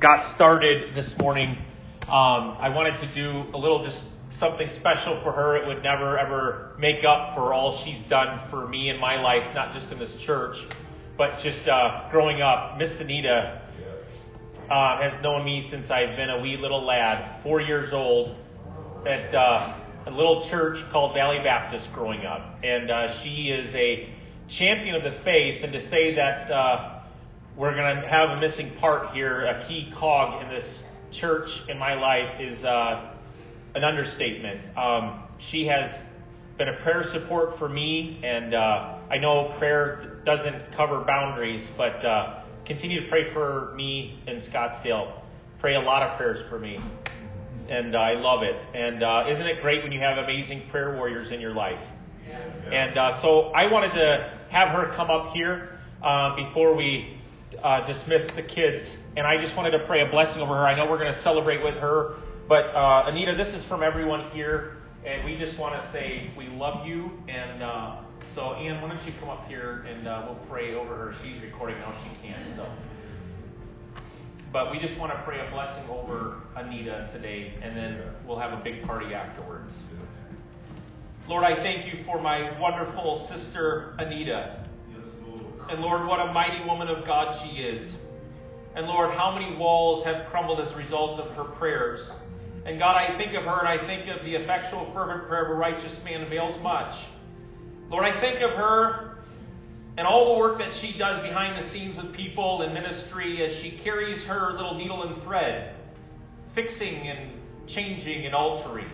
got started this morning, um, I wanted to do a little just something special for her. It would never ever make up for all she's done for me in my life, not just in this church, but just uh, growing up. Miss Anita uh, has known me since I've been a wee little lad, four years old, at uh, a little church called Valley Baptist growing up. And uh, she is a champion of the faith, and to say that uh, we're going to have a missing part here, a key cog in this church in my life, is uh, an understatement. Um, she has been a prayer support for me, and uh, I know prayer doesn't cover boundaries, but uh, continue to pray for me in Scottsdale. Pray a lot of prayers for me, and I love it. And uh, isn't it great when you have amazing prayer warriors in your life? And uh, so I wanted to have her come up here uh, before we uh, dismiss the kids. And I just wanted to pray a blessing over her. I know we're going to celebrate with her. But uh, Anita, this is from everyone here. And we just want to say we love you. And uh, so, Ann, why don't you come up here and uh, we'll pray over her. She's recording now. She can't. So. But we just want to pray a blessing over Anita today. And then we'll have a big party afterwards. Lord, I thank you for my wonderful sister, Anita. And Lord, what a mighty woman of God she is. And Lord, how many walls have crumbled as a result of her prayers. And God, I think of her and I think of the effectual, fervent prayer of a righteous man avails much. Lord, I think of her and all the work that she does behind the scenes with people and ministry as she carries her little needle and thread, fixing and changing and altering.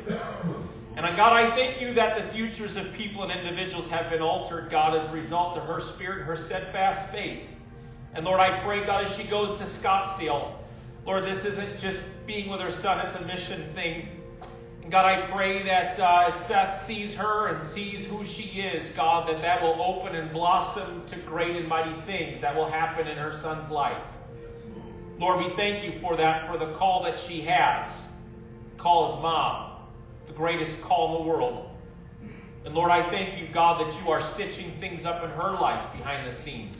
And uh, God, I thank you that the futures of people and individuals have been altered, God, as a result of her spirit, her steadfast faith. And Lord, I pray, God, as she goes to Scottsdale, Lord, this isn't just being with her son, it's a mission thing. And God, I pray that uh, Seth sees her and sees who she is, God, that that will open and blossom to great and mighty things that will happen in her son's life. Lord, we thank you for that, for the call that she has. Call as mom greatest call in the world. And Lord, I thank you, God, that you are stitching things up in her life behind the scenes.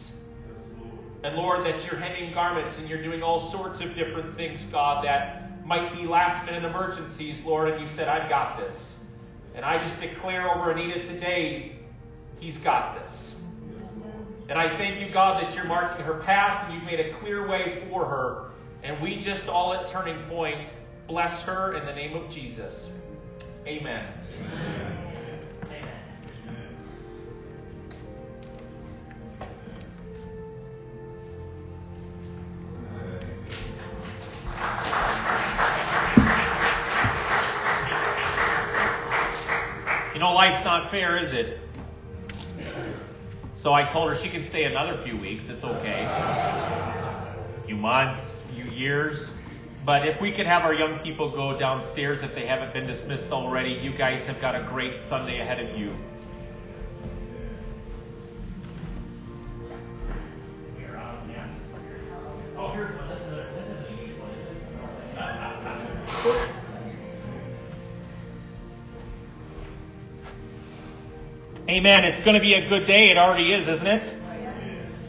And Lord, that you're hemming garments and you're doing all sorts of different things, God, that might be last minute emergencies, Lord. And you said, I've got this. And I just declare over Anita today, He's got this. And I thank you, God, that you're marking her path and you've made a clear way for her. And we just all at Turning Point bless her in the name of Jesus. Amen. Amen. You know, life's not fair, is it? So I told her she can stay another few weeks. It's okay. A few months, a few years. But if we could have our young people go downstairs if they haven't been dismissed already, you guys have got a great Sunday ahead of you. Amen. It's going to be a good day. It already is, isn't it?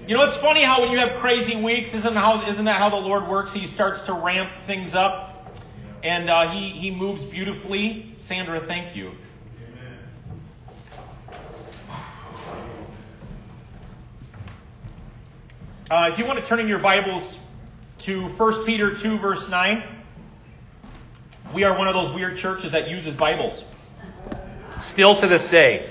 You know, it's funny how when you have crazy weeks, isn't how isn't that how the Lord works? He starts to ramp things up, and uh, he he moves beautifully. Sandra, thank you. Uh, if you want to turn in your Bibles to 1 Peter 2, verse 9, we are one of those weird churches that uses Bibles. Still to this day.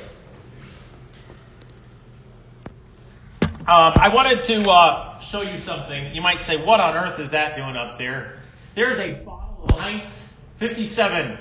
Um, I wanted to uh, show you something. You might say, what on earth is that doing up there? There's a bottle of Heinz 57.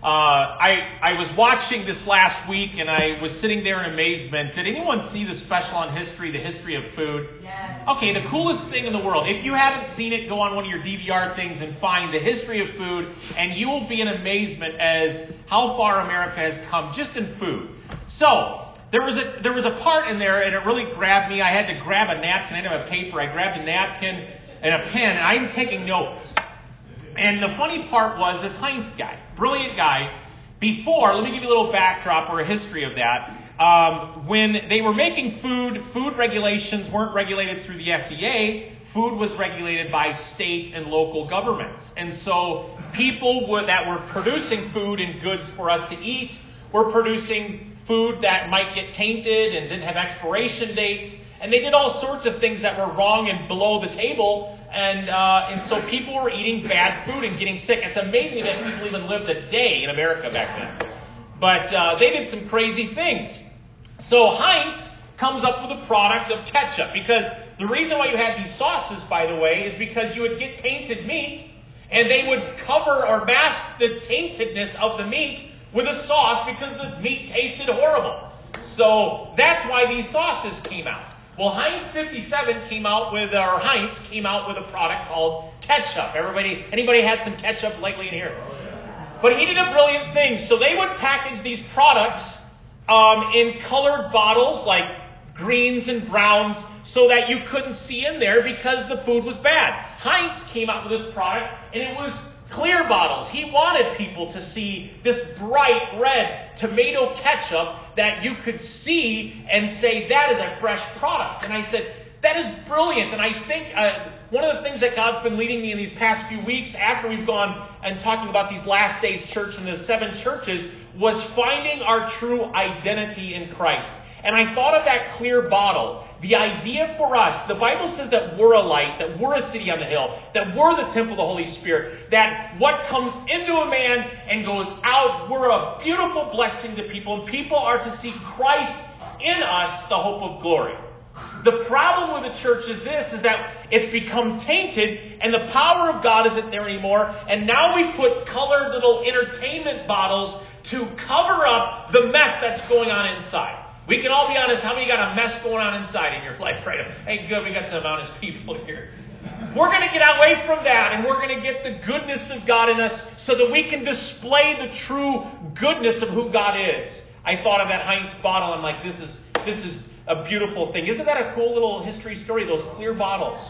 Uh, I, I was watching this last week and I was sitting there in amazement. Did anyone see the special on history, the history of food? Yes. Okay, the coolest thing in the world. If you haven't seen it, go on one of your DVR things and find the history of food, and you will be in amazement as how far America has come just in food. So, there was a there was a part in there and it really grabbed me. I had to grab a napkin. I a paper. I grabbed a napkin and a pen and I was taking notes. And the funny part was this Heinz guy, brilliant guy. Before, let me give you a little backdrop or a history of that. Um, when they were making food, food regulations weren't regulated through the FDA. food was regulated by state and local governments. And so people that were producing food and goods for us to eat were producing food that might get tainted and didn't have expiration dates. And they did all sorts of things that were wrong and below the table. And, uh, and so people were eating bad food and getting sick. It's amazing that people even lived a day in America back then. But uh, they did some crazy things. So Heinz comes up with a product of ketchup because the reason why you had these sauces, by the way, is because you would get tainted meat and they would cover or mask the taintedness of the meat with a sauce because the meat tasted horrible. So that's why these sauces came out. Well, Heinz 57 came out with, or Heinz came out with a product called ketchup. Everybody, anybody had some ketchup lately in here? But he did a brilliant thing. So they would package these products um, in colored bottles, like greens and browns, so that you couldn't see in there because the food was bad. Heinz came out with this product, and it was clear bottles. He wanted people to see this bright red tomato ketchup that you could see and say, that is a fresh product. And I said, that is brilliant. And I think uh, one of the things that God's been leading me in these past few weeks after we've gone and talking about these last days church and the seven churches was finding our true identity in Christ. And I thought of that clear bottle. The idea for us, the Bible says that we're a light, that we're a city on the hill, that we're the temple of the Holy Spirit, that what comes into a man and goes out, we're a beautiful blessing to people, and people are to see Christ in us, the hope of glory. The problem with the church is this, is that it's become tainted and the power of God isn't there anymore. And now we put colored little entertainment bottles to cover up the mess that's going on inside. We can all be honest, how many got a mess going on inside in your life right now? Hey, good, we got some honest people here. We're going to get away from that and we're going to get the goodness of God in us so that we can display the true goodness of who God is. I thought of that Heinz bottle. I'm like, this is, this is a beautiful thing. Isn't that a cool little history story? Those clear bottles.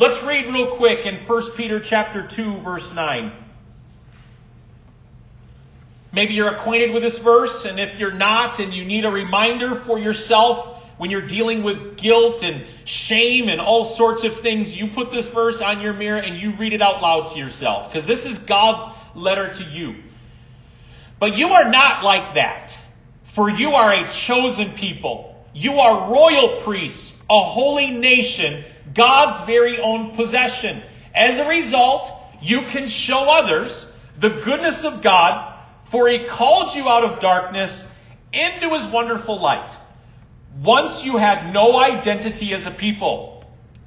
Let's read real quick in 1 Peter chapter 2 verse 9. Maybe you're acquainted with this verse, and if you're not, and you need a reminder for yourself when you're dealing with guilt and shame and all sorts of things, you put this verse on your mirror and you read it out loud to yourself. Because this is God's letter to you. But you are not like that. For you are a chosen people. You are royal priests, a holy nation, God's very own possession. As a result, you can show others the goodness of God for he called you out of darkness into his wonderful light. Once you had no identity as a people.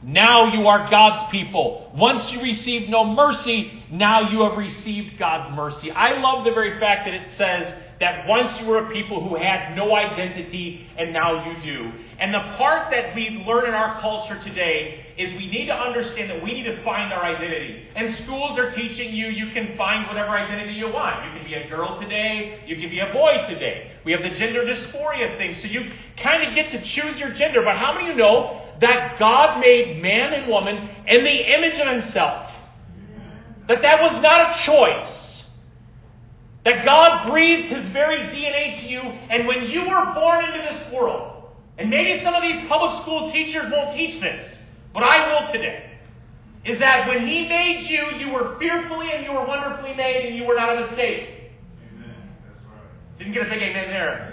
Now you are God's people. Once you received no mercy, now you have received God's mercy. I love the very fact that it says that once you were a people who had no identity and now you do. And the part that we learn in our culture today is we need to understand that we need to find our identity. And schools are teaching you you can find whatever identity you want. You can be a girl today, you can be a boy today. We have the gender dysphoria thing, so you kind of get to choose your gender. But how many of you know that God made man and woman in the image of himself? That that was not a choice. That God breathed His very DNA to you, and when you were born into this world, and maybe some of these public schools teachers won't teach this, but I will today, is that when He made you, you were fearfully and you were wonderfully made, and you were not a mistake. Amen. That's right. Didn't get a big amen there.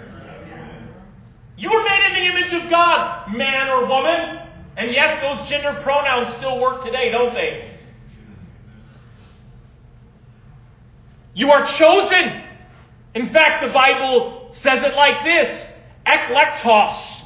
You were made in the image of God, man or woman. And yes, those gender pronouns still work today, don't they? You are chosen. In fact, the Bible says it like this eklektos,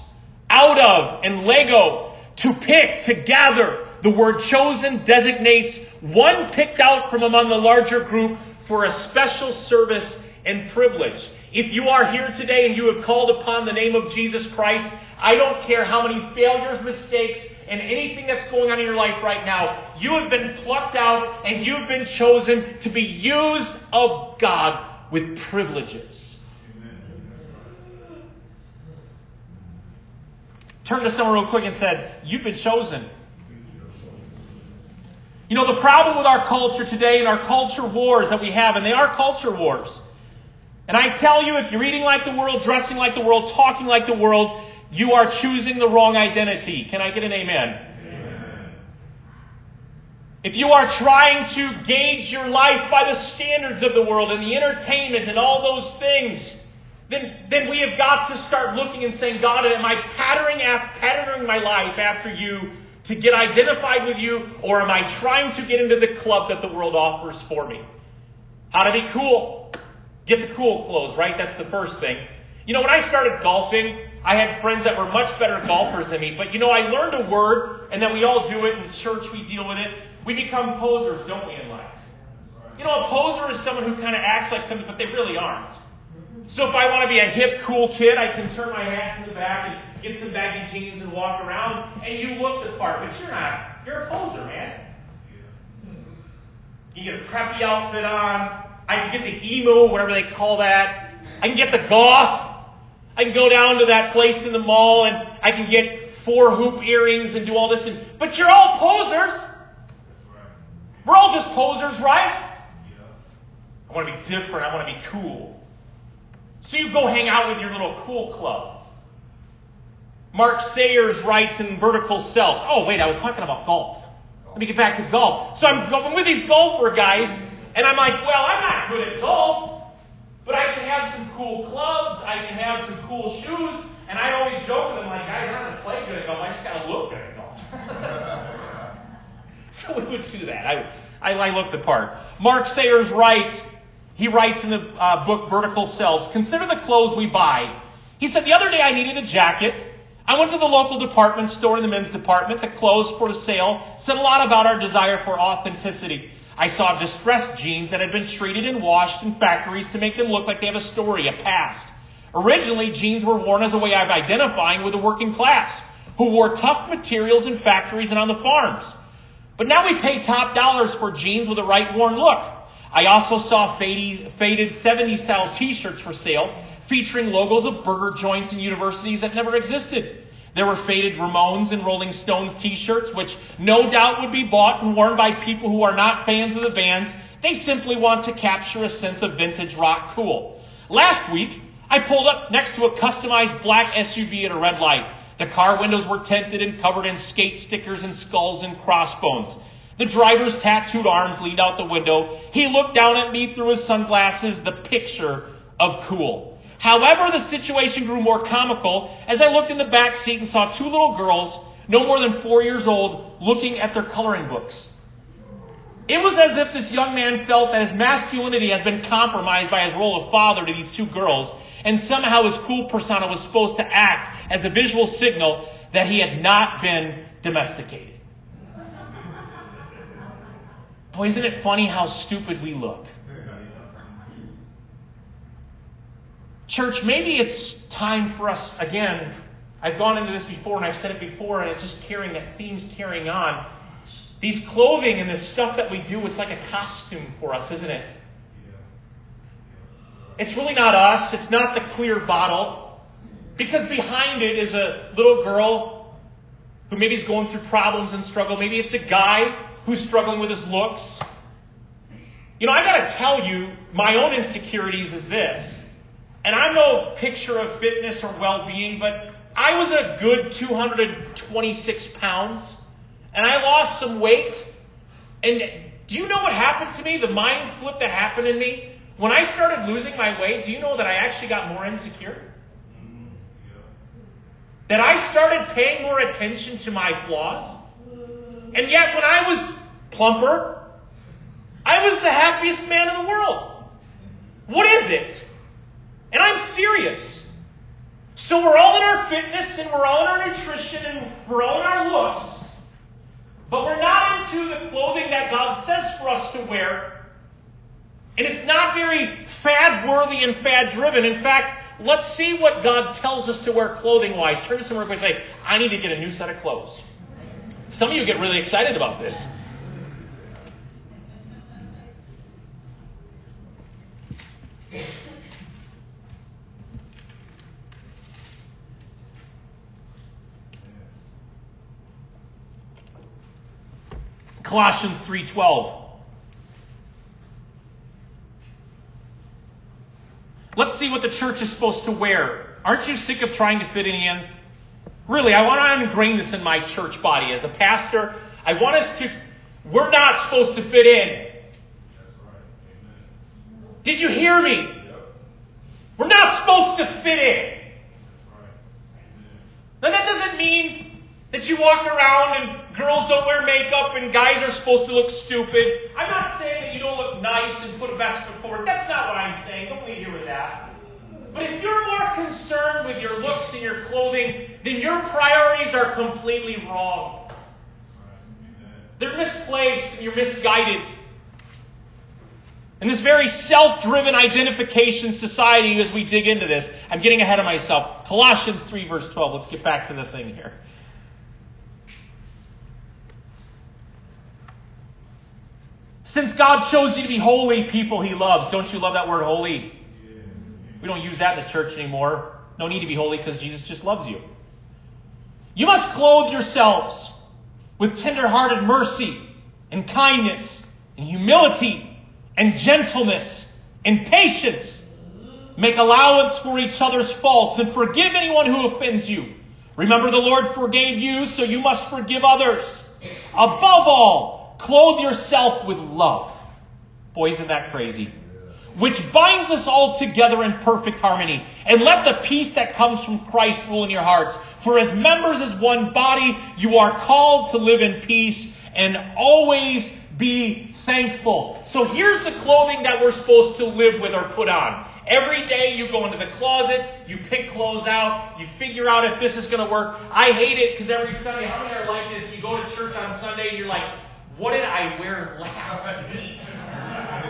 out of, and lego, to pick, to gather. The word chosen designates one picked out from among the larger group for a special service and privilege. If you are here today and you have called upon the name of Jesus Christ, I don't care how many failures, mistakes, and anything that's going on in your life right now, you have been plucked out and you've been chosen to be used of God with privileges. Turn to someone real quick and said, You've been chosen. You know, the problem with our culture today and our culture wars that we have, and they are culture wars. And I tell you, if you're eating like the world, dressing like the world, talking like the world, you are choosing the wrong identity. Can I get an amen? amen? if you are trying to gauge your life by the standards of the world and the entertainment and all those things, then, then we have got to start looking and saying, God, am I patterning, after patterning my life after you to get identified with you, or am I trying to get into the club that the world offers for me? How to be cool. Get the cool clothes, right? That's the first thing. You know, when I started golfing, I had friends that were much better golfers than me, but you know, I learned a word, and then we all do it in church, we deal with it. We become posers, don't we, in life? You know, a poser is someone who kind of acts like something, but they really aren't. So if I want to be a hip, cool kid, I can turn my hat to the back and get some baggy jeans and walk around, and you look the part, but you're not. You're a poser, man. You get a preppy outfit on. I can get the emo, whatever they call that. I can get the goth. I can go down to that place in the mall and I can get four hoop earrings and do all this. And, but you're all posers. We're all just posers, right? I want to be different. I want to be cool. So you go hang out with your little cool club. Mark Sayers writes in Vertical Selves. Oh, wait, I was talking about golf. Let me get back to golf. So I'm going with these golfer guys, and I'm like, well, I'm not good at golf, but I can have some cool clubs, I can have some cool shoes, and I always joke with them, like, guys, I don't have to play good at golf, I just got to look good at golf. so we would do that. I, I, I look the part. Mark Sayers writes, he writes in the uh, book Vertical Selves, consider the clothes we buy. He said, the other day I needed a jacket. I went to the local department store in the men's department. The clothes for sale said a lot about our desire for authenticity. I saw distressed jeans that had been treated and washed in factories to make them look like they have a story, a past. Originally, jeans were worn as a way of identifying with the working class, who wore tough materials in factories and on the farms. But now we pay top dollars for jeans with a right worn look. I also saw faded 70s style t-shirts for sale featuring logos of burger joints and universities that never existed. There were faded Ramones and Rolling Stones t-shirts, which no doubt would be bought and worn by people who are not fans of the bands. They simply want to capture a sense of vintage rock cool. Last week, I pulled up next to a customized black SUV at a red light. The car windows were tinted and covered in skate stickers and skulls and crossbones. The driver's tattooed arms leaned out the window. He looked down at me through his sunglasses, the picture of cool. However, the situation grew more comical as I looked in the back seat and saw two little girls, no more than four years old, looking at their coloring books. It was as if this young man felt that his masculinity has been compromised by his role of father to these two girls, and somehow his cool persona was supposed to act as a visual signal that he had not been domesticated. Boy, isn't it funny how stupid we look? Church, maybe it's time for us, again, I've gone into this before and I've said it before, and it's just carrying, that theme's carrying on. These clothing and this stuff that we do, it's like a costume for us, isn't it? It's really not us, it's not the clear bottle. Because behind it is a little girl who maybe is going through problems and struggle. Maybe it's a guy who's struggling with his looks. You know, I gotta tell you, my own insecurities is this. And I'm no picture of fitness or well-being, but I was a good 226 pounds, and I lost some weight. And do you know what happened to me? The mind flip that happened in me? When I started losing my weight, do you know that I actually got more insecure? That I started paying more attention to my flaws? And yet, when I was plumper, I was the happiest man in the world. What is it? And I'm serious. So we're all in our fitness and we're all in our nutrition and we're all in our looks, but we're not into the clothing that God says for us to wear. And it's not very fad worthy and fad driven. In fact, let's see what God tells us to wear clothing wise. Turn to someone and say, I need to get a new set of clothes. Some of you get really excited about this. Colossians 3:12 Let's see what the church is supposed to wear. Aren't you sick of trying to fit in? Really, I want to ingrain this in my church body. As a pastor, I want us to We're not supposed to fit in. Did you hear me? We're not supposed to fit in. Now that doesn't mean that you walk around and girls don't wear makeup and guys are supposed to look stupid. I'm not saying that you don't look nice and put a vest forward. That's not what I'm saying. Don't leave here with that. But if you're more concerned with your looks and your clothing, then your priorities are completely wrong. They're misplaced and you're misguided. In this very self driven identification society, as we dig into this, I'm getting ahead of myself. Colossians 3, verse 12. Let's get back to the thing here. Since God chose you to be holy people he loves, don't you love that word holy? We don't use that in the church anymore. No need to be holy because Jesus just loves you. You must clothe yourselves with tender-hearted mercy and kindness and humility and gentleness and patience. Make allowance for each other's faults and forgive anyone who offends you. Remember the Lord forgave you, so you must forgive others. Above all, clothe yourself with love. Boy, isn't that crazy? Which binds us all together in perfect harmony. And let the peace that comes from Christ rule in your hearts. For as members as one body, you are called to live in peace and always be thankful. So here's the clothing that we're supposed to live with or put on. Every day you go into the closet, you pick clothes out, you figure out if this is going to work. I hate it because every Sunday, how many are like this? You go to church on Sunday and you're like, what did I wear last week?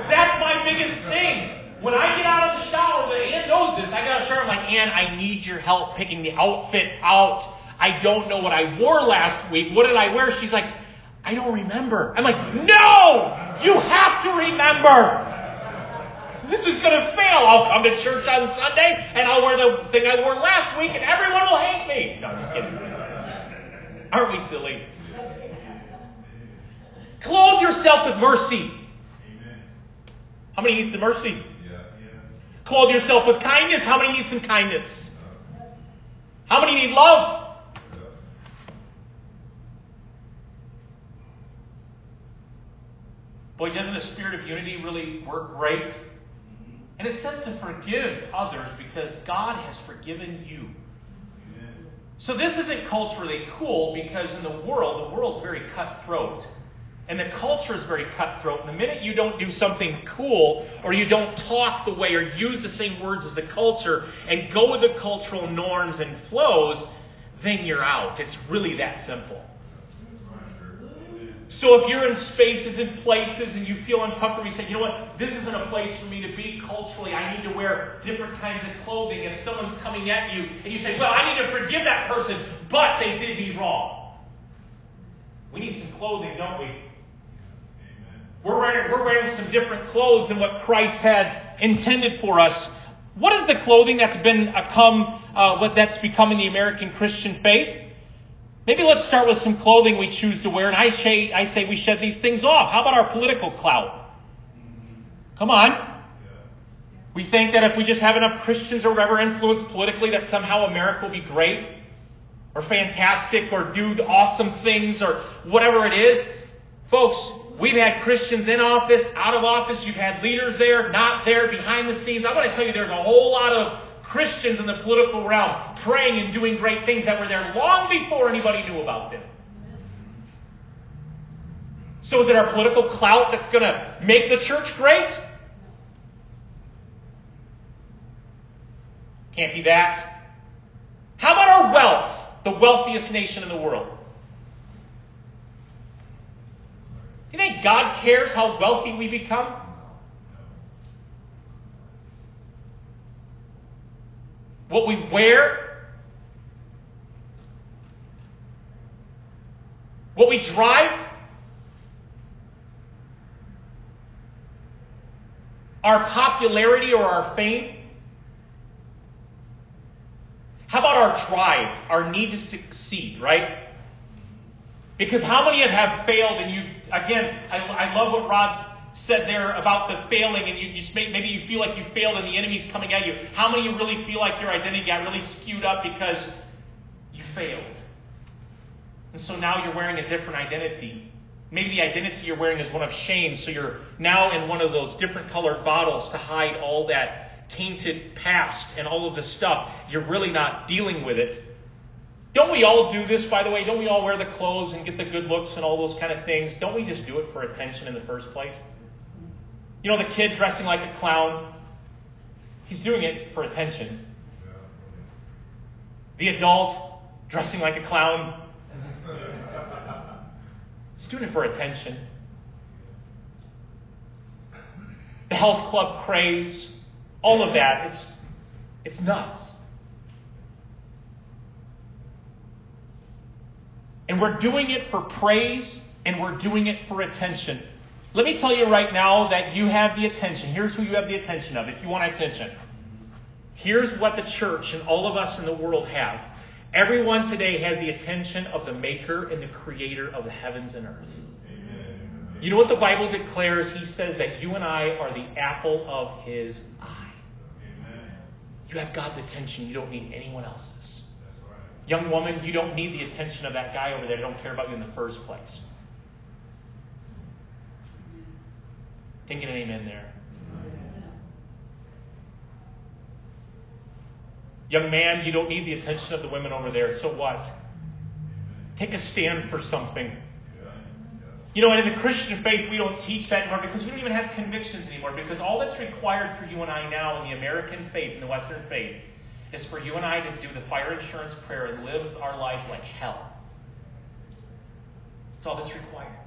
That's my biggest thing. When I get out of the shower, Ann knows this. I of the shower, I'm like, Ann, I need your help picking the outfit out. I don't know what I wore last week. What did I wear? She's like, I don't remember. I'm like, no! You have to remember! This is going to fail. I'll come to church on Sunday and I'll wear the thing I wore last week and everyone will hate me. No, I'm just kidding. Aren't we silly? Clothe yourself with mercy. Amen. How many need some mercy? Yeah, yeah. Clothe yourself with kindness. How many need some kindness? How many need love? Boy, doesn't the spirit of unity really work great? Mm-hmm. And it says to forgive others because God has forgiven you. Amen. So this isn't culturally cool because in the world, the world's very cutthroat. And the culture is very cutthroat. And the minute you don't do something cool, or you don't talk the way, or use the same words as the culture, and go with the cultural norms and flows, then you're out. It's really that simple. So if you're in spaces and places and you feel uncomfortable, you say, you know what, this isn't a place for me to be culturally. I need to wear different kinds of clothing. If someone's coming at you and you say, well, I need to forgive that person, but they did me wrong. We need some clothing, don't we? We're wearing, we're wearing some different clothes than what Christ had intended for us. What is the clothing that's been uh, come, uh, what that's become in the American Christian faith? Maybe let's start with some clothing we choose to wear, and I say, I say we shed these things off. How about our political clout? Come on. We think that if we just have enough Christians or whatever influence politically, that somehow America will be great, or fantastic, or do awesome things, or whatever it is. Folks, we've had Christians in office, out of office. You've had leaders there, not there, behind the scenes. I want to tell you, there's a whole lot of Christians in the political realm praying and doing great things that were there long before anybody knew about them. So is it our political clout that's going to make the church great? Can't be that. How about our wealth? The wealthiest nation in the world. You think God cares how wealthy we become? What we wear? What we drive? Our popularity or our fame? How about our drive, our need to succeed, right? Because how many have, have failed and you, again, I, I love what Rod said there about the failing and you just make, maybe you feel like you failed and the enemy's coming at you. How many of you really feel like your identity got really skewed up because you failed? And so now you're wearing a different identity. Maybe the identity you're wearing is one of shame, so you're now in one of those different colored bottles to hide all that tainted past and all of the stuff. You're really not dealing with it. Don't we all do this, by the way? Don't we all wear the clothes and get the good looks and all those kind of things? Don't we just do it for attention in the first place? You know, the kid dressing like a clown, he's doing it for attention. The adult dressing like a clown, he's doing it for attention. The health club craze, all of that, it's, it's nuts. And we're doing it for praise and we're doing it for attention. Let me tell you right now that you have the attention. Here's who you have the attention of if you want attention. Here's what the church and all of us in the world have. Everyone today has the attention of the maker and the creator of the heavens and earth. Amen. You know what the Bible declares? He says that you and I are the apple of his eye. Amen. You have God's attention. You don't need anyone else's. Young woman, you don't need the attention of that guy over there. They don't care about you in the first place. Can get an amen there? Young man, you don't need the attention of the women over there. So what? Take a stand for something. You know, and in the Christian faith, we don't teach that anymore because we don't even have convictions anymore. Because all that's required for you and I now in the American faith, in the Western faith, is for you and I to do the fire insurance prayer and live our lives like hell. That's all that's required.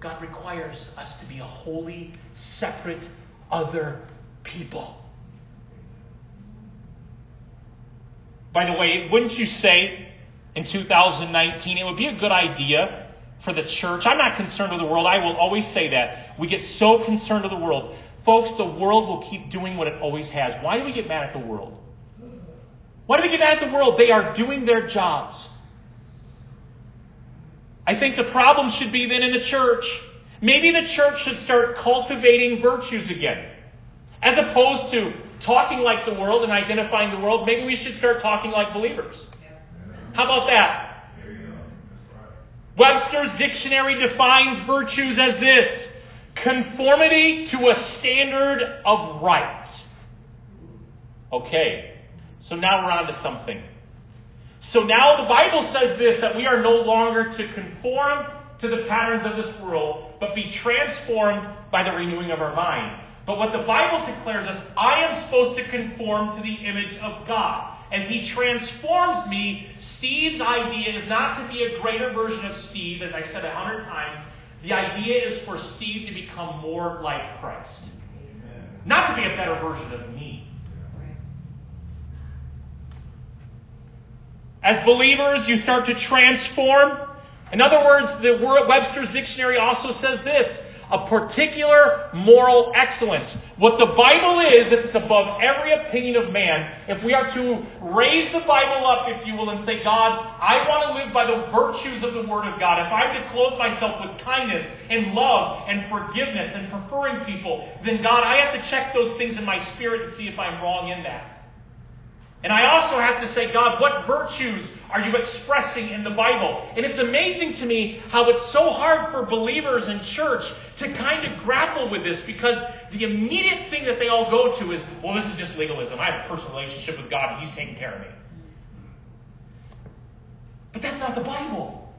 God requires us to be a holy, separate, other people. By the way, wouldn't you say in 2019 it would be a good idea for the church? I'm not concerned with the world. I will always say that. We get so concerned with the world. Folks, the world will keep doing what it always has. Why do we get mad at the world? Why do we get mad at the world? They are doing their jobs. I think the problem should be then in the church. Maybe the church should start cultivating virtues again. As opposed to talking like the world and identifying the world, maybe we should start talking like believers. How about that? Webster's dictionary defines virtues as this conformity to a standard of right. Okay, so now we're on to something. So now the Bible says this that we are no longer to conform to the patterns of this world, but be transformed by the renewing of our mind. But what the Bible declares us, I am supposed to conform to the image of God. As He transforms me, Steve's idea is not to be a greater version of Steve, as I said a hundred times. The idea is for Steve to become more like Christ. Amen. Not to be a better version of me. As believers, you start to transform. In other words, the Webster's dictionary also says this a particular moral excellence. What the Bible is, it's above every opinion of man. If we are to raise the Bible up, if you will, and say, God, I want to live by the virtues of the Word of God. If I'm to clothe myself with kindness and love and forgiveness and preferring people, then God, I have to check those things in my spirit and see if I'm wrong in that. And I also have to say, God, what virtues are you expressing in the Bible? And it's amazing to me how it's so hard for believers in church to kind of grapple with this because the immediate thing that they all go to is, well, this is just legalism. I have a personal relationship with God and He's taking care of me. But that's not the Bible.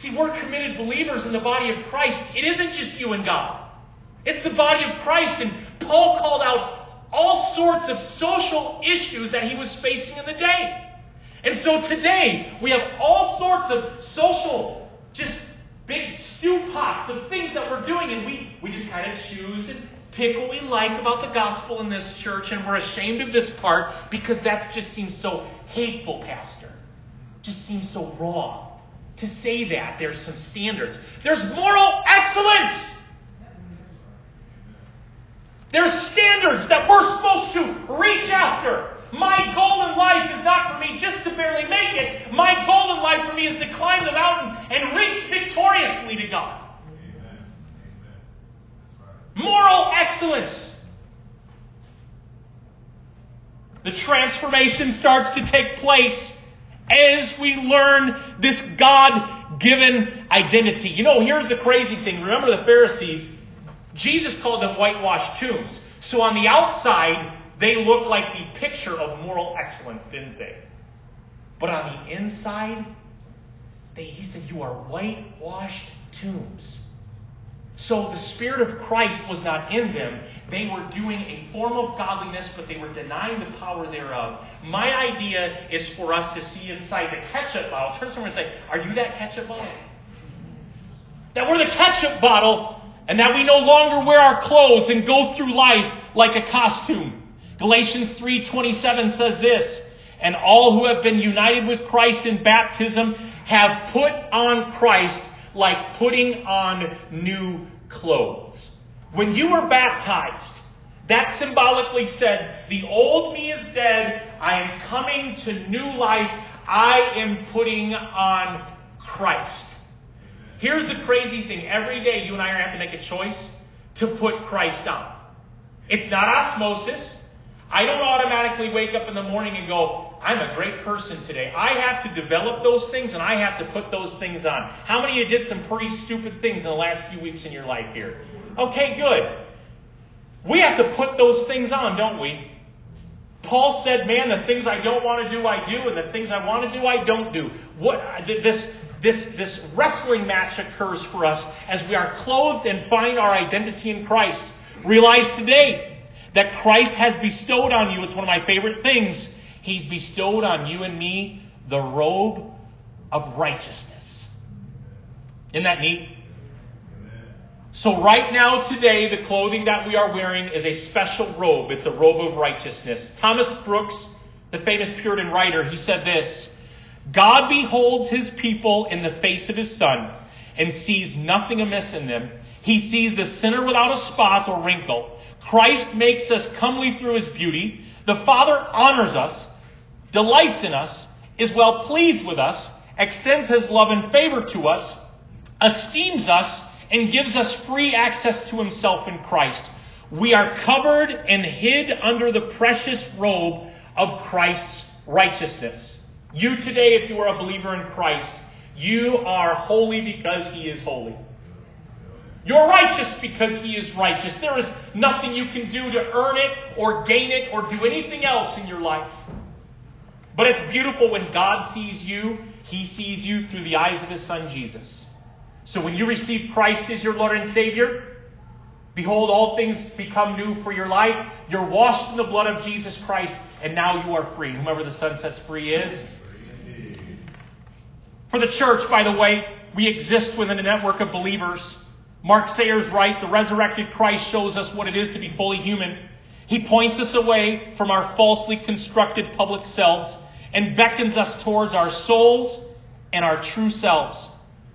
See, we're committed believers in the body of Christ. It isn't just you and God. It's the body of Christ. And Paul called out all sorts of social issues that he was facing in the day. And so today, we have all sorts of social, just big stew pots of things that we're doing, and we, we just kind of choose and pick what we like about the gospel in this church, and we're ashamed of this part because that just seems so hateful, Pastor. Just seems so wrong. To say that, there's some standards. There's moral excellence. There's standards that we're supposed to reach after. My goal in life is not for me just to barely make it. My goal in life for me is to climb the mountain and reach victoriously to God. Amen. Amen. Moral excellence. The transformation starts to take place as we learn this God given identity. You know, here's the crazy thing. Remember the Pharisees? Jesus called them whitewashed tombs. So on the outside, they looked like the picture of moral excellence, didn't they? But on the inside, they, he said, You are whitewashed tombs. So the Spirit of Christ was not in them. They were doing a form of godliness, but they were denying the power thereof. My idea is for us to see inside the ketchup bottle. Turn to someone and say, Are you that ketchup bottle? That we're the ketchup bottle, and that we no longer wear our clothes and go through life like a costume. Galatians 3:27 says this, and all who have been united with Christ in baptism have put on Christ like putting on new clothes. When you were baptized, that symbolically said, the old me is dead, I am coming to new life, I am putting on Christ. Here's the crazy thing. Every day you and I have to make a choice to put Christ on. It's not osmosis. I don't automatically wake up in the morning and go, I'm a great person today. I have to develop those things and I have to put those things on. How many of you did some pretty stupid things in the last few weeks in your life here? Okay, good. We have to put those things on, don't we? Paul said, "Man, the things I don't want to do, I do, and the things I want to do, I don't do." What this this this wrestling match occurs for us as we are clothed and find our identity in Christ. Realize today that Christ has bestowed on you. It's one of my favorite things. He's bestowed on you and me the robe of righteousness. Isn't that neat? So, right now, today, the clothing that we are wearing is a special robe. It's a robe of righteousness. Thomas Brooks, the famous Puritan writer, he said this God beholds his people in the face of his Son and sees nothing amiss in them. He sees the sinner without a spot or wrinkle. Christ makes us comely through his beauty. The Father honors us, delights in us, is well pleased with us, extends his love and favor to us, esteems us, and gives us free access to himself in Christ. We are covered and hid under the precious robe of Christ's righteousness. You today, if you are a believer in Christ, you are holy because he is holy. You're righteous because he is righteous. There is nothing you can do to earn it or gain it or do anything else in your life. But it's beautiful when God sees you, he sees you through the eyes of his son Jesus. So when you receive Christ as your Lord and Savior, behold, all things become new for your life. You're washed in the blood of Jesus Christ, and now you are free. Whomever the Son sets free is. For the church, by the way, we exist within a network of believers. Mark Sayers right, the resurrected Christ shows us what it is to be fully human. He points us away from our falsely constructed public selves and beckons us towards our souls and our true selves.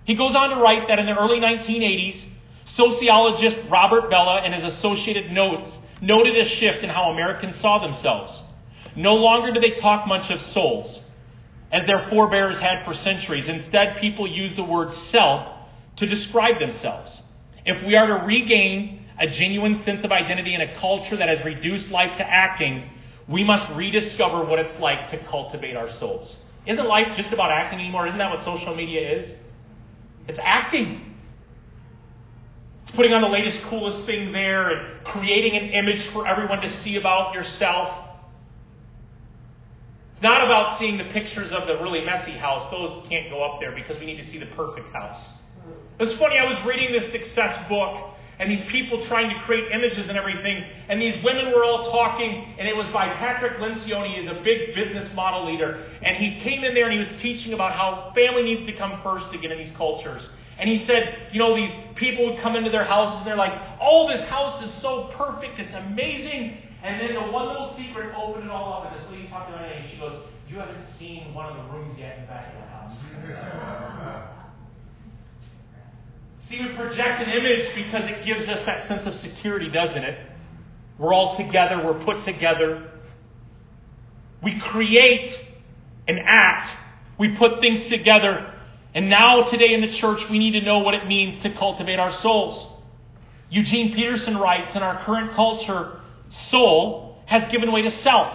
He goes on to write that in the early 1980s, sociologist Robert Bellah and his associated notes noted a shift in how Americans saw themselves. No longer do they talk much of souls, as their forebears had for centuries. Instead, people use the word self to describe themselves. If we are to regain a genuine sense of identity in a culture that has reduced life to acting, we must rediscover what it's like to cultivate our souls. Isn't life just about acting anymore? Isn't that what social media is? It's acting. It's putting on the latest, coolest thing there and creating an image for everyone to see about yourself. Not about seeing the pictures of the really messy house. Those can't go up there because we need to see the perfect house. It was funny, I was reading this success book and these people trying to create images and everything. And these women were all talking, and it was by Patrick Lencioni, he's a big business model leader. And he came in there and he was teaching about how family needs to come first again in these cultures. And he said, you know, these people would come into their houses and they're like, oh, this house is so perfect, it's amazing. And then the one little secret opened it all up, and this lady talked to my name. She goes, you haven't seen one of the rooms yet in the back of the house. See, we project an image because it gives us that sense of security, doesn't it? We're all together, we're put together. We create an act, we put things together. And now, today in the church, we need to know what it means to cultivate our souls. Eugene Peterson writes In our current culture, soul has given way to self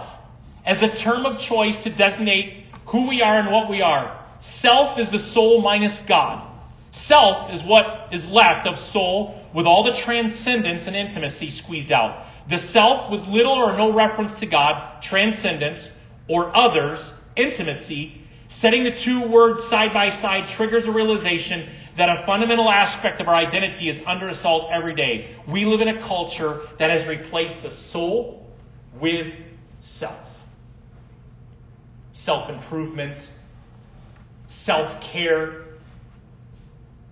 as a term of choice to designate who we are and what we are. Self is the soul minus God. Self is what is left of soul with all the transcendence and intimacy squeezed out. The self with little or no reference to God, transcendence, or others, intimacy, setting the two words side by side triggers a realization that a fundamental aspect of our identity is under assault every day. We live in a culture that has replaced the soul with self. Self improvement, self care.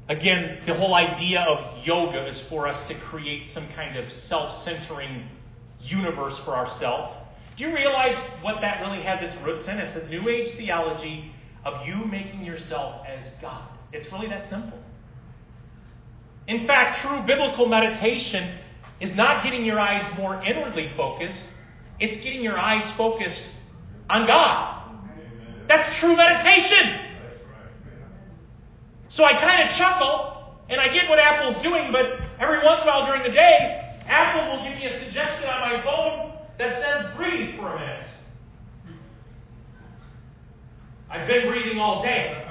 Again, the whole idea of yoga is for us to create some kind of self centering universe for ourselves. Do you realize what that really has its roots in? It's a New Age theology of you making yourself as God. It's really that simple. In fact, true biblical meditation is not getting your eyes more inwardly focused, it's getting your eyes focused on God. That's true meditation. So I kind of chuckle, and I get what Apple's doing, but every once in a while during the day, Apple will give me a suggestion on my phone that says breathe for a minute. I've been breathing all day.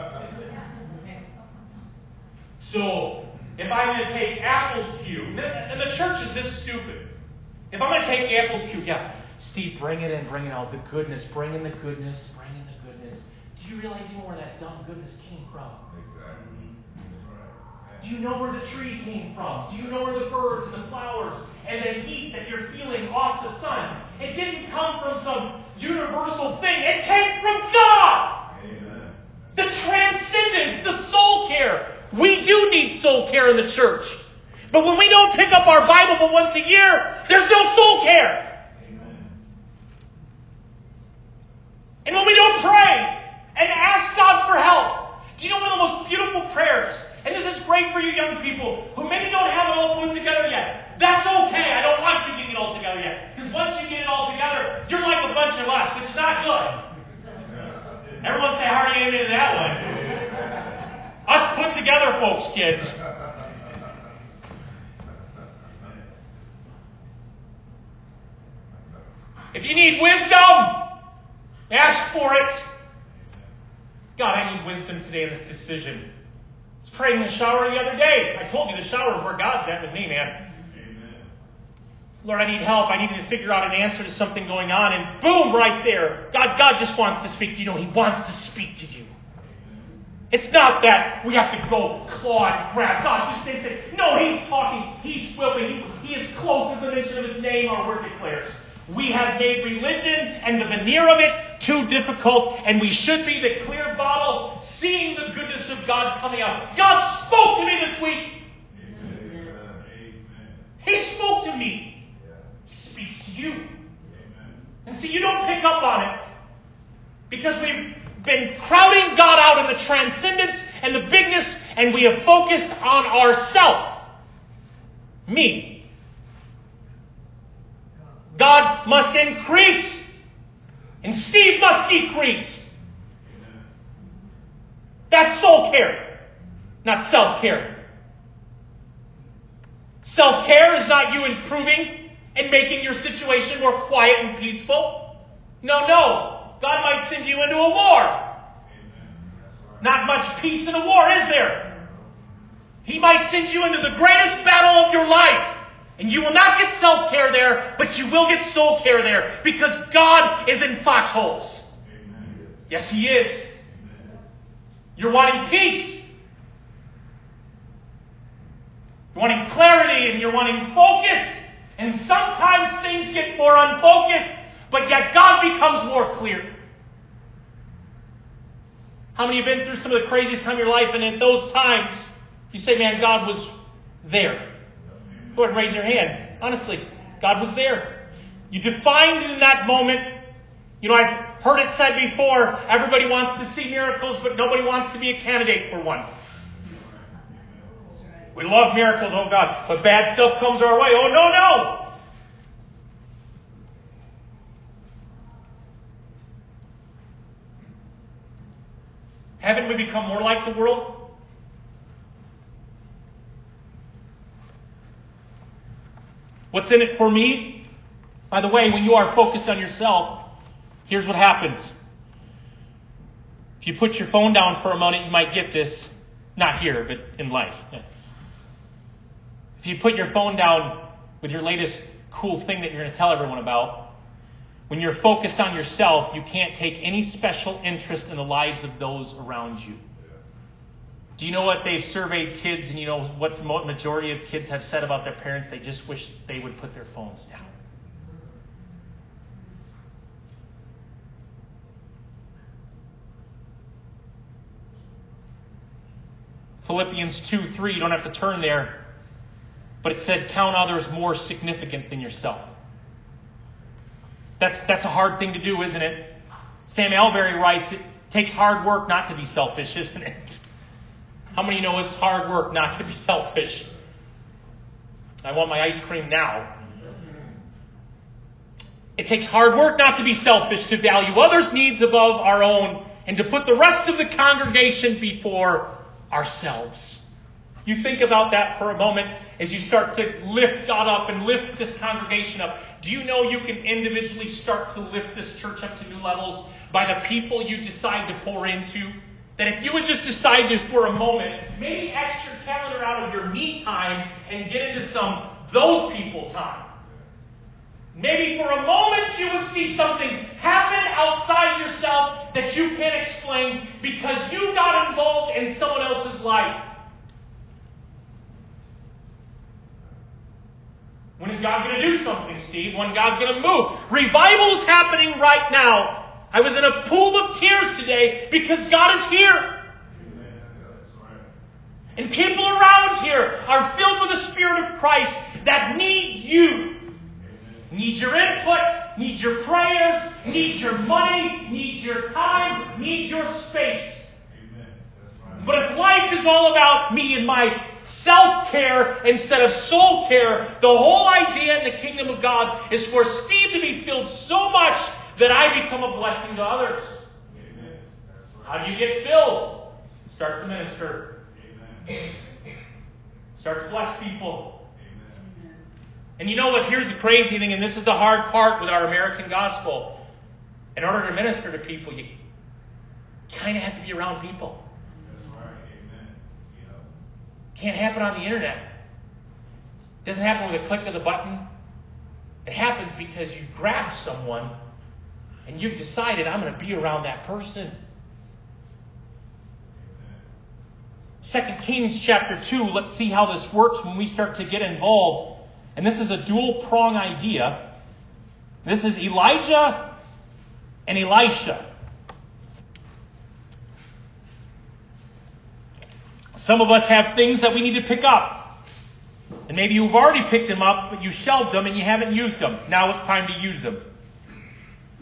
So, if I'm going to take Apple's cue, and the church is this stupid. If I'm going to take Apple's cue, yeah, Steve, bring it in, bring it out. The goodness, bring in the goodness, bring in the goodness. Do you realize even where that dumb goodness came from? Exactly. Do you know where the tree came from? Do you know where the birds and the flowers and the heat that you're feeling off the sun? It didn't come from some universal thing. It came from God. Amen. The transcendence, the soul care. We do need soul care in the church. But when we don't pick up our Bible but once a year, there's no soul care. And when we don't pray and ask God for help, do you know one of the most beautiful prayers? And this is great for you young people who maybe don't have it all put together yet. That's okay. I don't want you getting it all together yet. Because once you get it all together, you're like a bunch of us. It's not good. Everyone say hardy amen to that one. Us put together folks, kids. If you need wisdom, ask for it. God, I need wisdom today in this decision. I was praying in the shower the other day. I told you the shower is where God's at with me, man. Lord, I need help. I need to figure out an answer to something going on. And boom, right there. God, God just wants to speak to you. No, He wants to speak to you. It's not that we have to go claw and grab. God just they say, no, He's talking. He's whipping. He, he is close as the mention of His name, our word declares. We have made religion and the veneer of it too difficult, and we should be the clear bottle, seeing the goodness of God coming out. God spoke to me this week. Amen. He spoke to me He speaks to you. And see, you don't pick up on it because we've been crowding God out in the transcendence and the bigness, and we have focused on ourself. Me. God must increase, and Steve must decrease. That's soul care, not self care. Self care is not you improving and making your situation more quiet and peaceful. No, no. You into a war. Not much peace in a war, is there? He might send you into the greatest battle of your life. And you will not get self care there, but you will get soul care there because God is in foxholes. Yes, He is. You're wanting peace. You're wanting clarity and you're wanting focus. And sometimes things get more unfocused, but yet God becomes more clear. How many have been through some of the craziest time of your life, and in those times, you say, man, God was there? Go ahead and raise your hand. Honestly, God was there. You defined in that moment. You know, I've heard it said before everybody wants to see miracles, but nobody wants to be a candidate for one. We love miracles, oh God, but bad stuff comes our way. Oh no, no! Haven't we become more like the world? What's in it for me? By the way, when you are focused on yourself, here's what happens. If you put your phone down for a moment, you might get this. Not here, but in life. If you put your phone down with your latest cool thing that you're going to tell everyone about, when you're focused on yourself, you can't take any special interest in the lives of those around you. Do you know what they've surveyed kids, and you know what the majority of kids have said about their parents? They just wish they would put their phones down. Philippians 2 3, you don't have to turn there, but it said, Count others more significant than yourself. That's, that's a hard thing to do, isn't it? Sam Allberry writes, It takes hard work not to be selfish, isn't it? How many know it's hard work not to be selfish? I want my ice cream now. It takes hard work not to be selfish, to value others' needs above our own, and to put the rest of the congregation before ourselves. You think about that for a moment as you start to lift God up and lift this congregation up. Do you know you can individually start to lift this church up to new levels by the people you decide to pour into? That if you would just decide to, for a moment, maybe extra calendar out of your me time and get into some those people time. Maybe for a moment you would see something happen outside yourself that you can't explain because you got involved in someone else's life. When is God going to do something, Steve? When God's going to move? Revival is happening right now. I was in a pool of tears today because God is here. And people around here are filled with the Spirit of Christ that need you Need your input, need your prayers, need your money, need your time, need your space. But if life is all about me and my self care instead of soul care, the whole idea in the kingdom of God is for Steve to be filled so much that I become a blessing to others. How do you get filled? Start to minister. Start to bless people. And you know what? Here's the crazy thing, and this is the hard part with our American gospel. In order to minister to people, you kind of have to be around people. Can't happen on the internet. It doesn't happen with a click of the button. It happens because you grab someone and you've decided, I'm going to be around that person. Second Kings chapter 2, let's see how this works when we start to get involved and this is a dual prong idea. This is Elijah and Elisha. Some of us have things that we need to pick up. And maybe you've already picked them up, but you shelved them and you haven't used them. Now it's time to use them.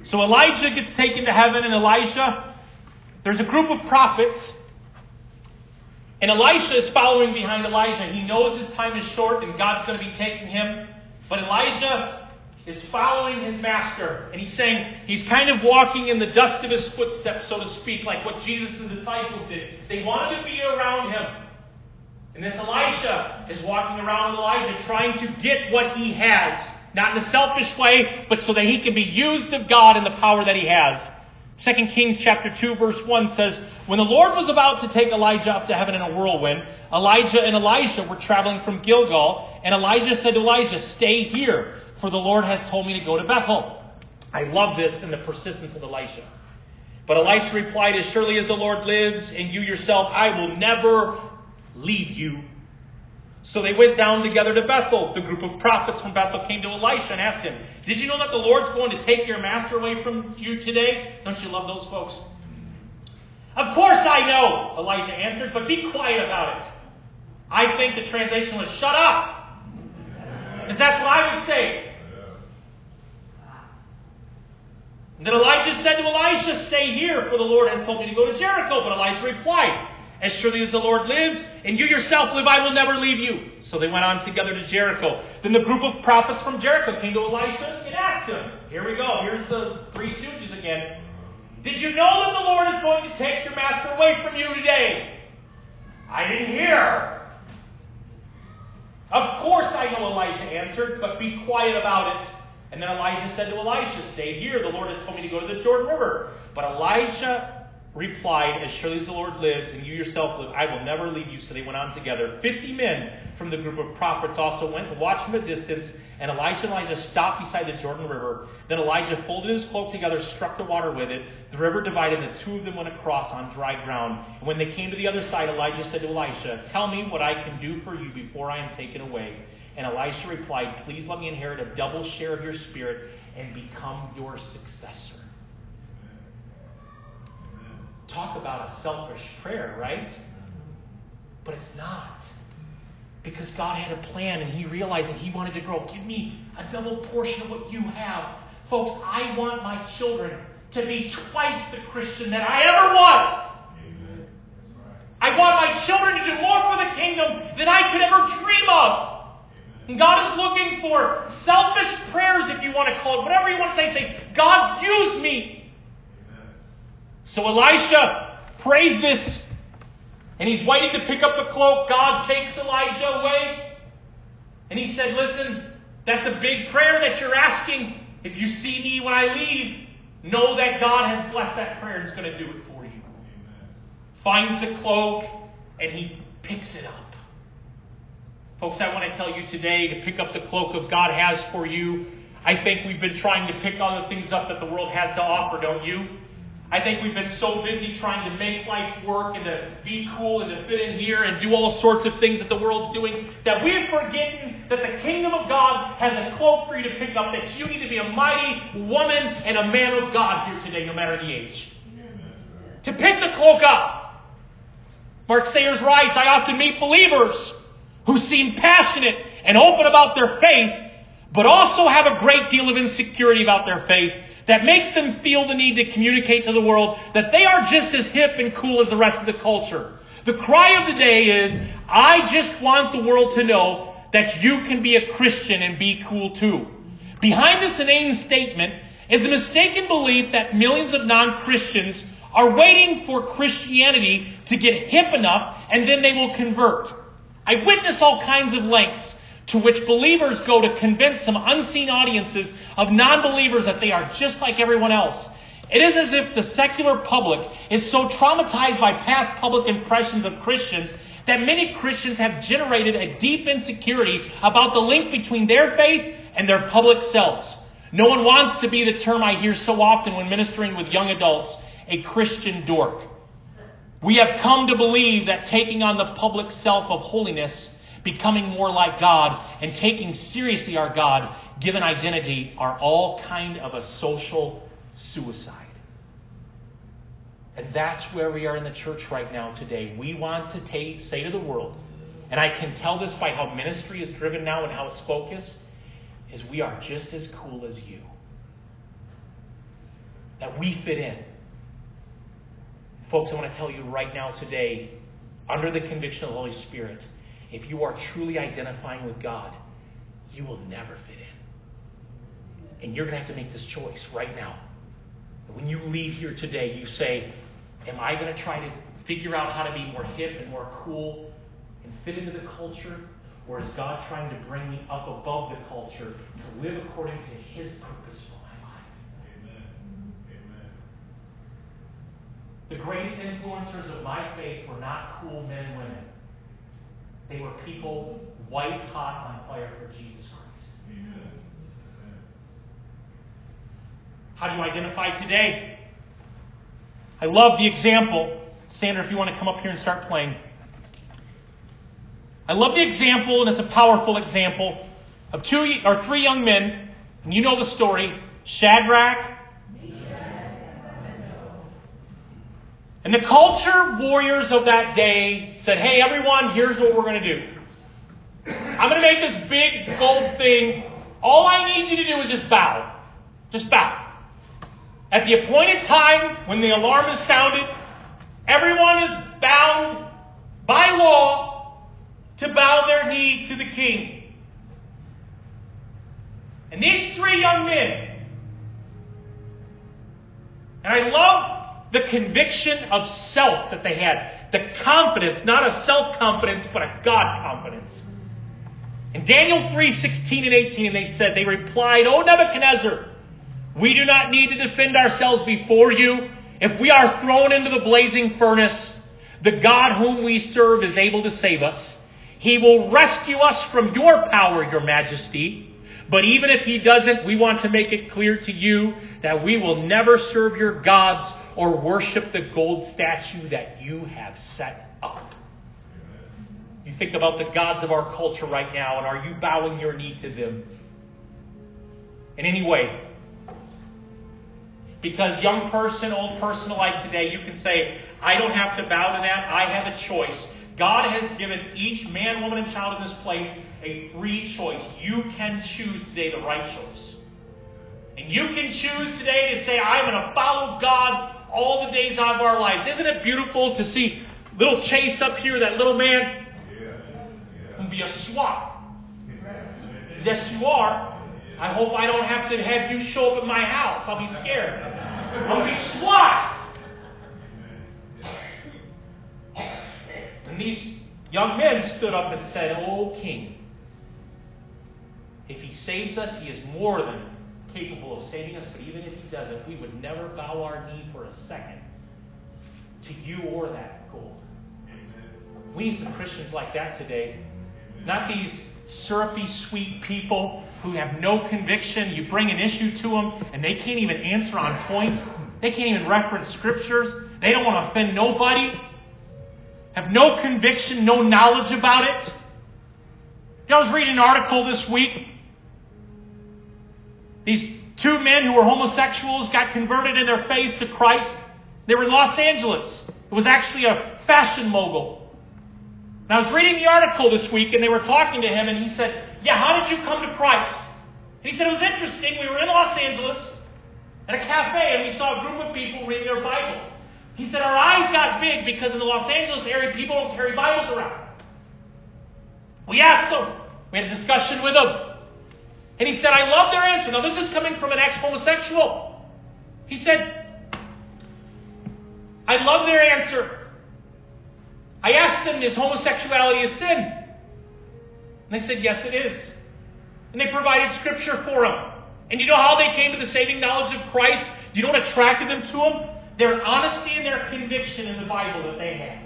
So Elijah gets taken to heaven and Elisha, there's a group of prophets and Elisha is following behind Elijah. He knows his time is short and God's going to be taking him. But Elijah is following his master. And he's saying, he's kind of walking in the dust of his footsteps, so to speak, like what Jesus and the disciples did. They wanted to be around him. And this Elisha is walking around with Elijah trying to get what he has. Not in a selfish way, but so that he can be used of God in the power that he has. 2 Kings chapter 2 verse 1 says, When the Lord was about to take Elijah up to heaven in a whirlwind, Elijah and Elisha were traveling from Gilgal, and Elijah said to Elijah, Stay here, for the Lord has told me to go to Bethel. I love this and the persistence of Elisha. But Elisha replied, As surely as the Lord lives and you yourself, I will never leave you so they went down together to Bethel. The group of prophets from Bethel came to Elisha and asked him, Did you know that the Lord's going to take your master away from you today? Don't you love those folks? Of course I know, Elisha answered, but be quiet about it. I think the translation was shut up. Because that's what I would say. And then Elijah said to Elisha, Stay here, for the Lord has told me to go to Jericho. But Elisha replied, as surely as the Lord lives, and you yourself live, I will never leave you. So they went on together to Jericho. Then the group of prophets from Jericho came to Elisha and asked him, Here we go, here's the three stooges again. Did you know that the Lord is going to take your master away from you today? I didn't hear. Of course I know, Elisha answered, but be quiet about it. And then Elijah said to Elisha, Stay here. The Lord has told me to go to the Jordan River. But Elijah replied, As surely as the Lord lives and you yourself live, I will never leave you. So they went on together. Fifty men from the group of prophets also went and watched from a distance, and Elijah and Elijah stopped beside the Jordan River. Then Elijah folded his cloak together, struck the water with it. The river divided, and the two of them went across on dry ground. And when they came to the other side, Elijah said to Elisha, Tell me what I can do for you before I am taken away. And Elisha replied, Please let me inherit a double share of your spirit and become your successor. Talk about a selfish prayer, right? But it's not. Because God had a plan and He realized that He wanted to grow. Give me a double portion of what you have. Folks, I want my children to be twice the Christian that I ever was. I want my children to do more for the kingdom than I could ever dream of. And God is looking for selfish prayers, if you want to call it, whatever you want to say. Say, God, use me. So Elisha prays this, and he's waiting to pick up the cloak. God takes Elijah away, and he said, Listen, that's a big prayer that you're asking. If you see me when I leave, know that God has blessed that prayer and is going to do it for you. Amen. Finds the cloak, and he picks it up. Folks, I want to tell you today to pick up the cloak of God has for you. I think we've been trying to pick the things up that the world has to offer, don't you? I think we've been so busy trying to make life work and to be cool and to fit in here and do all sorts of things that the world's doing that we've forgotten that the kingdom of God has a cloak for you to pick up, that you need to be a mighty woman and a man of God here today, no matter the age. To pick the cloak up. Mark Sayers writes, I often meet believers who seem passionate and open about their faith, but also have a great deal of insecurity about their faith that makes them feel the need to communicate to the world that they are just as hip and cool as the rest of the culture. The cry of the day is, I just want the world to know that you can be a Christian and be cool too. Behind this inane statement is the mistaken belief that millions of non-Christians are waiting for Christianity to get hip enough and then they will convert. I witness all kinds of lengths to which believers go to convince some unseen audiences of non believers that they are just like everyone else. It is as if the secular public is so traumatized by past public impressions of Christians that many Christians have generated a deep insecurity about the link between their faith and their public selves. No one wants to be the term I hear so often when ministering with young adults, a Christian dork. We have come to believe that taking on the public self of holiness, becoming more like God, and taking seriously our God given identity are all kind of a social suicide. And that's where we are in the church right now today. We want to take, say to the world, and I can tell this by how ministry is driven now and how it's focused, is we are just as cool as you. That we fit in. Folks, I want to tell you right now today, under the conviction of the Holy Spirit, if you are truly identifying with God, you will never fit in. And you're going to have to make this choice right now. When you leave here today, you say, Am I going to try to figure out how to be more hip and more cool and fit into the culture? Or is God trying to bring me up above the culture to live according to His purpose The greatest influencers of my faith were not cool men and women. They were people white hot on fire for Jesus Christ. How do you identify today? I love the example. Sandra, if you want to come up here and start playing. I love the example, and it's a powerful example, of two or three young men, and you know the story Shadrach, And the culture warriors of that day said, hey, everyone, here's what we're going to do. I'm going to make this big gold thing. All I need you to do is just bow. Just bow. At the appointed time, when the alarm is sounded, everyone is bound by law to bow their knee to the king. And these three young men, and I love the conviction of self that they had. The confidence, not a self confidence, but a God confidence. In Daniel 3 16 and 18, and they said, They replied, O Nebuchadnezzar, we do not need to defend ourselves before you. if we are thrown into the blazing furnace, the God whom we serve is able to save us. He will rescue us from your power, your majesty. But even if he doesn't, we want to make it clear to you that we will never serve your gods or worship the gold statue that you have set up. You think about the gods of our culture right now, and are you bowing your knee to them? In any way? Because young person, old person alike today, you can say, I don't have to bow to that. I have a choice. God has given each man, woman, and child in this place a free choice. You can choose today the right choice. And you can choose today to say, I'm going to follow God all the days of our lives. Isn't it beautiful to see little Chase up here, that little man? And be a swat. Yes, you are. I hope I don't have to have you show up at my house. I'll be scared. I'll be SWAT. And these young men stood up and said, O King, if he saves us, he is more than capable of saving us, but even if he doesn't, we would never bow our knee for a second to you or that gold. We need some Christians like that today. Not these syrupy, sweet people who have no conviction. You bring an issue to them and they can't even answer on point. They can't even reference scriptures. They don't want to offend nobody. Have no conviction, no knowledge about it. I was reading an article this week. These two men who were homosexuals got converted in their faith to Christ. They were in Los Angeles. It was actually a fashion mogul. And I was reading the article this week, and they were talking to him, and he said, Yeah, how did you come to Christ? And he said, It was interesting. We were in Los Angeles at a cafe, and we saw a group of people reading their Bibles. He said, Our eyes got big because in the Los Angeles area, people don't carry Bibles around. We asked them, we had a discussion with them. And he said, I love their answer. Now, this is coming from an ex homosexual. He said, I love their answer. I asked them, is homosexuality a sin? And they said, yes, it is. And they provided scripture for them. And you know how they came to the saving knowledge of Christ? Do you know what attracted them to him? Their honesty and their conviction in the Bible that they had.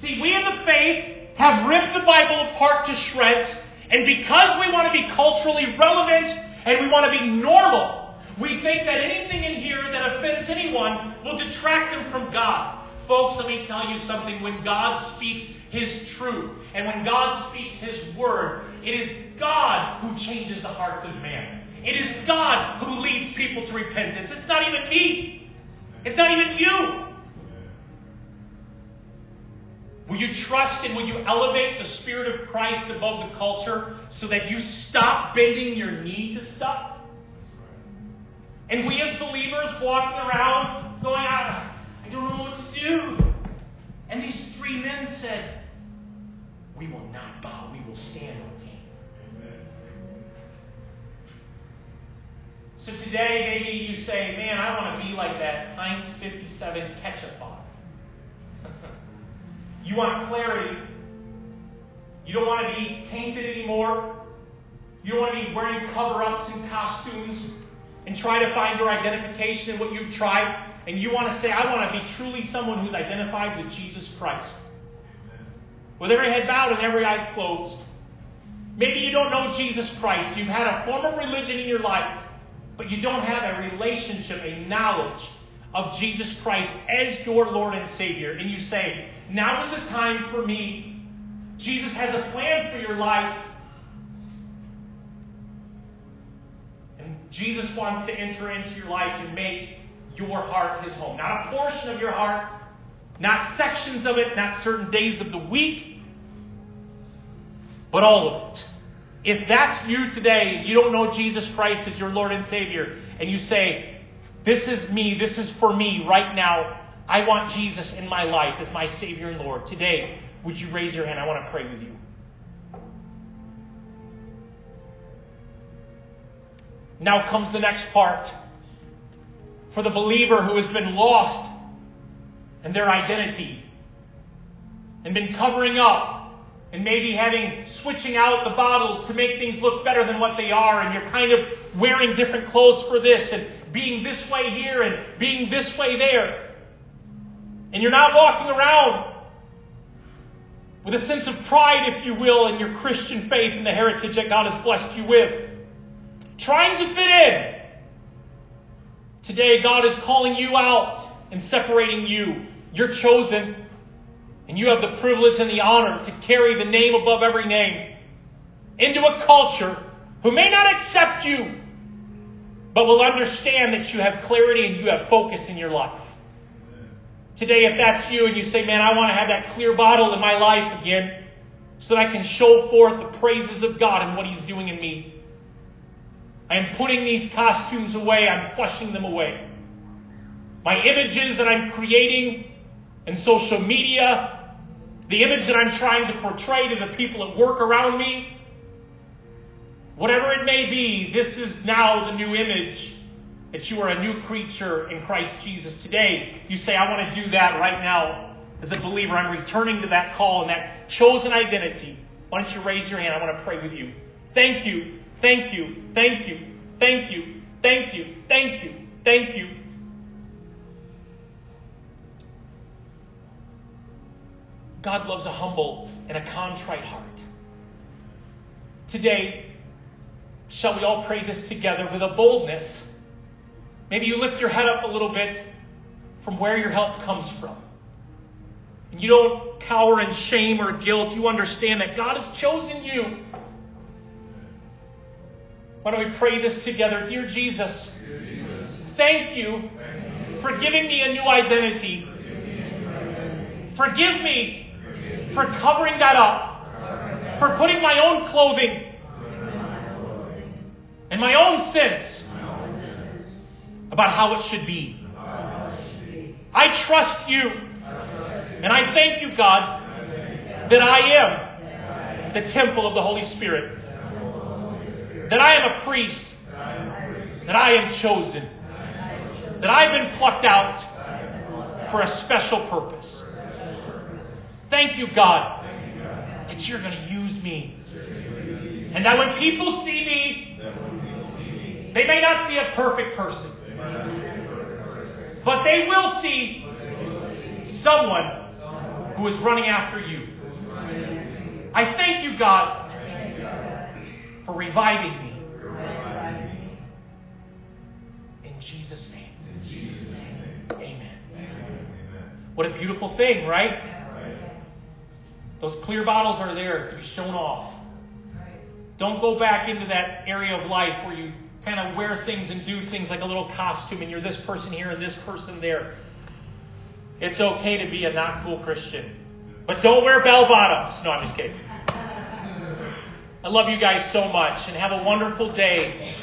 See, we in the faith have ripped the Bible apart to shreds, and because we want to be culturally relevant and we want to be normal, we think that anything in here that offends anyone will detract them from God. Folks, let me tell you something. When God speaks His truth and when God speaks His word, it is God who changes the hearts of man. It is God who leads people to repentance. It's not even me. It's not even you. Will you trust and will you elevate the Spirit of Christ above the culture so that you stop bending your knee to stuff? And we as believers walking around going, I, I don't know what to do. And these three men said, We will not bow, we will stand, O King. So today, maybe you say, Man, I want to be like that Heinz 57 ketchup bottle. You want clarity. You don't want to be tainted anymore. You don't want to be wearing cover ups and costumes and try to find your identification in what you've tried and you want to say, I want to be truly someone who's identified with Jesus Christ. With every head bowed and every eye closed. Maybe you don't know Jesus Christ. You've had a form of religion in your life, but you don't have a relationship, a knowledge of Jesus Christ as your Lord and Savior. And you say, now is the time for me. Jesus has a plan for your life. And Jesus wants to enter into your life and make your heart his home. Not a portion of your heart, not sections of it, not certain days of the week, but all of it. If that's you today, you don't know Jesus Christ as your Lord and Savior, and you say, This is me, this is for me right now. I want Jesus in my life as my Savior and Lord. Today, would you raise your hand? I want to pray with you. Now comes the next part for the believer who has been lost in their identity and been covering up and maybe having switching out the bottles to make things look better than what they are and you're kind of wearing different clothes for this and being this way here and being this way there. And you're not walking around with a sense of pride, if you will, in your Christian faith and the heritage that God has blessed you with. Trying to fit in. Today, God is calling you out and separating you. You're chosen. And you have the privilege and the honor to carry the name above every name into a culture who may not accept you, but will understand that you have clarity and you have focus in your life. Today, if that's you and you say, man, I want to have that clear bottle in my life again so that I can show forth the praises of God and what He's doing in me. I am putting these costumes away. I'm flushing them away. My images that I'm creating in social media, the image that I'm trying to portray to the people at work around me, whatever it may be, this is now the new image that you are a new creature in Christ Jesus. Today, you say, I want to do that right now as a believer. I'm returning to that call and that chosen identity. Why don't you raise your hand? I want to pray with you. Thank you, thank you, thank you, thank you, thank you, thank you, thank you. God loves a humble and a contrite heart. Today, shall we all pray this together with a boldness? Maybe you lift your head up a little bit from where your help comes from. And you don't cower in shame or guilt. You understand that God has chosen you. Why don't we pray this together? Dear Jesus, thank you for giving me a new identity. Forgive me for covering that up, for putting my own clothing and my own sense about how it should be. I trust you, and I thank you, God, that I am the temple of the Holy Spirit, that I am a priest, that I am chosen, that I've been plucked out for a special purpose. Thank you, God, that you're going to use me. And that when people see me, they may not see a perfect person, but they will see someone who is running after you. I thank you, God, for reviving me. In Jesus' name. Amen. What a beautiful thing, right? Those clear bottles are there to be shown off. Don't go back into that area of life where you kind of wear things and do things like a little costume and you're this person here and this person there. It's okay to be a not cool Christian. But don't wear bell bottoms. No, I'm just kidding. I love you guys so much and have a wonderful day.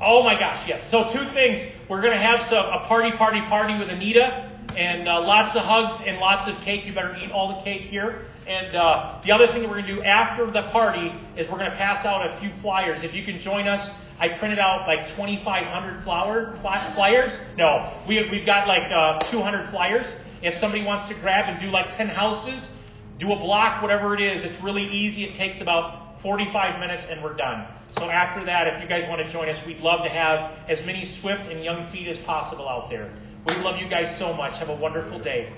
Oh my gosh, yes. So two things. We're going to have some, a party, party, party with Anita and uh, lots of hugs and lots of cake. You better eat all the cake here. And uh, the other thing that we're going to do after the party is we're going to pass out a few flyers. If you can join us, I printed out like 2,500 flower flyers. No, we, we've got like uh, 200 flyers. If somebody wants to grab and do like 10 houses, do a block, whatever it is, it's really easy. It takes about 45 minutes and we're done. So after that, if you guys want to join us, we'd love to have as many swift and young feet as possible out there. We love you guys so much. Have a wonderful day.